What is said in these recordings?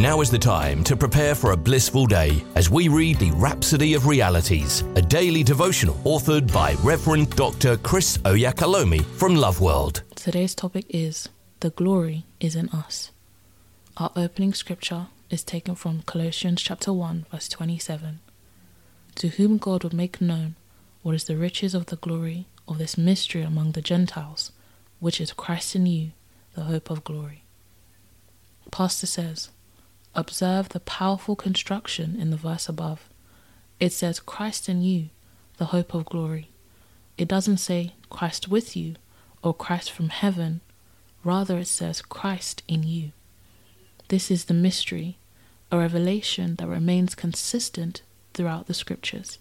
Now is the time to prepare for a blissful day as we read the Rhapsody of Realities, a daily devotional authored by Reverend Dr. Chris Oyakhilome from Love World. Today's topic is The Glory is in Us. Our opening scripture is taken from Colossians chapter 1 verse 27. To whom God would make known what is the riches of the glory of this mystery among the Gentiles, which is Christ in you, the hope of glory. Pastor says, Observe the powerful construction in the verse above. It says Christ in you, the hope of glory. It doesn't say Christ with you or Christ from heaven. Rather, it says Christ in you. This is the mystery, a revelation that remains consistent throughout the scriptures.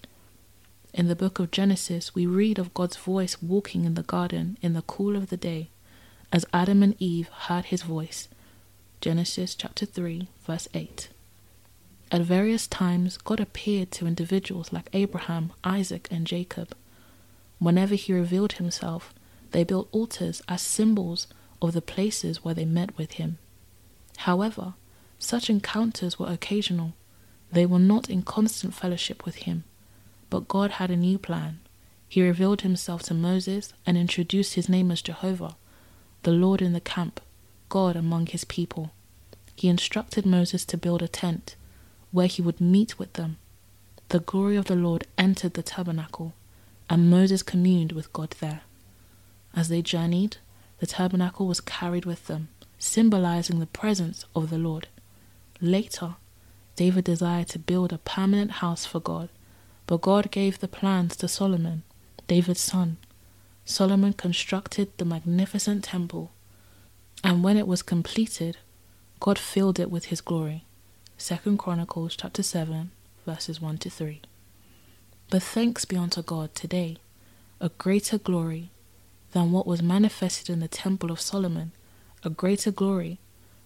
In the book of Genesis, we read of God's voice walking in the garden in the cool of the day as Adam and Eve heard his voice Genesis chapter 3, verse 8. At various times, God appeared to individuals like Abraham, Isaac, and Jacob. Whenever he revealed himself, they built altars as symbols of the places where they met with him. However, such encounters were occasional. They were not in constant fellowship with him. But God had a new plan. He revealed himself to Moses and introduced his name as Jehovah, the Lord in the camp, God among his people. He instructed Moses to build a tent where he would meet with them. The glory of the Lord entered the tabernacle, and Moses communed with God there. As they journeyed, the tabernacle was carried with them, symbolizing the presence of the Lord. Later, David desired to build a permanent house for God, but God gave the plans to Solomon, David's son. Solomon constructed the magnificent temple and when it was completed, God filled it with his glory. 2 Chronicles chapter 7 verses 1 to 3. But thanks be unto God today, a greater glory than what was manifested in the temple of Solomon, a greater glory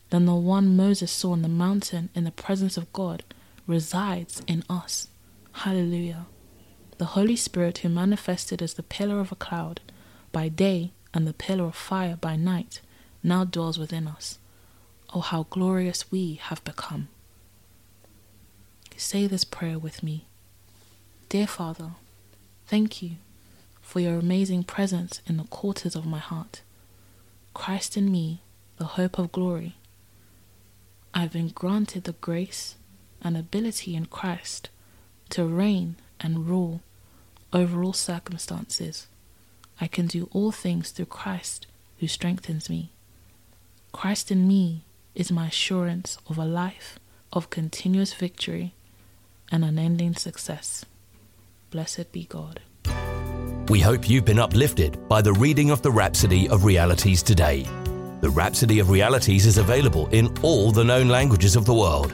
than the one Moses saw on the mountain in the presence of God resides in us. Hallelujah. The Holy Spirit, who manifested as the pillar of a cloud by day and the pillar of fire by night, now dwells within us. Oh, how glorious we have become. Say this prayer with me. Dear Father, thank you for your amazing presence in the quarters of my heart. Christ in me, the hope of glory. I have been granted the grace and ability in Christ to reign and rule over all circumstances. I can do all things through Christ who strengthens me. Christ in me is my assurance of a life of continuous victory and unending success. Blessed be God. We hope you've been uplifted by the reading of the Rhapsody of Realities today. The Rhapsody of Realities is available in all the known languages of the world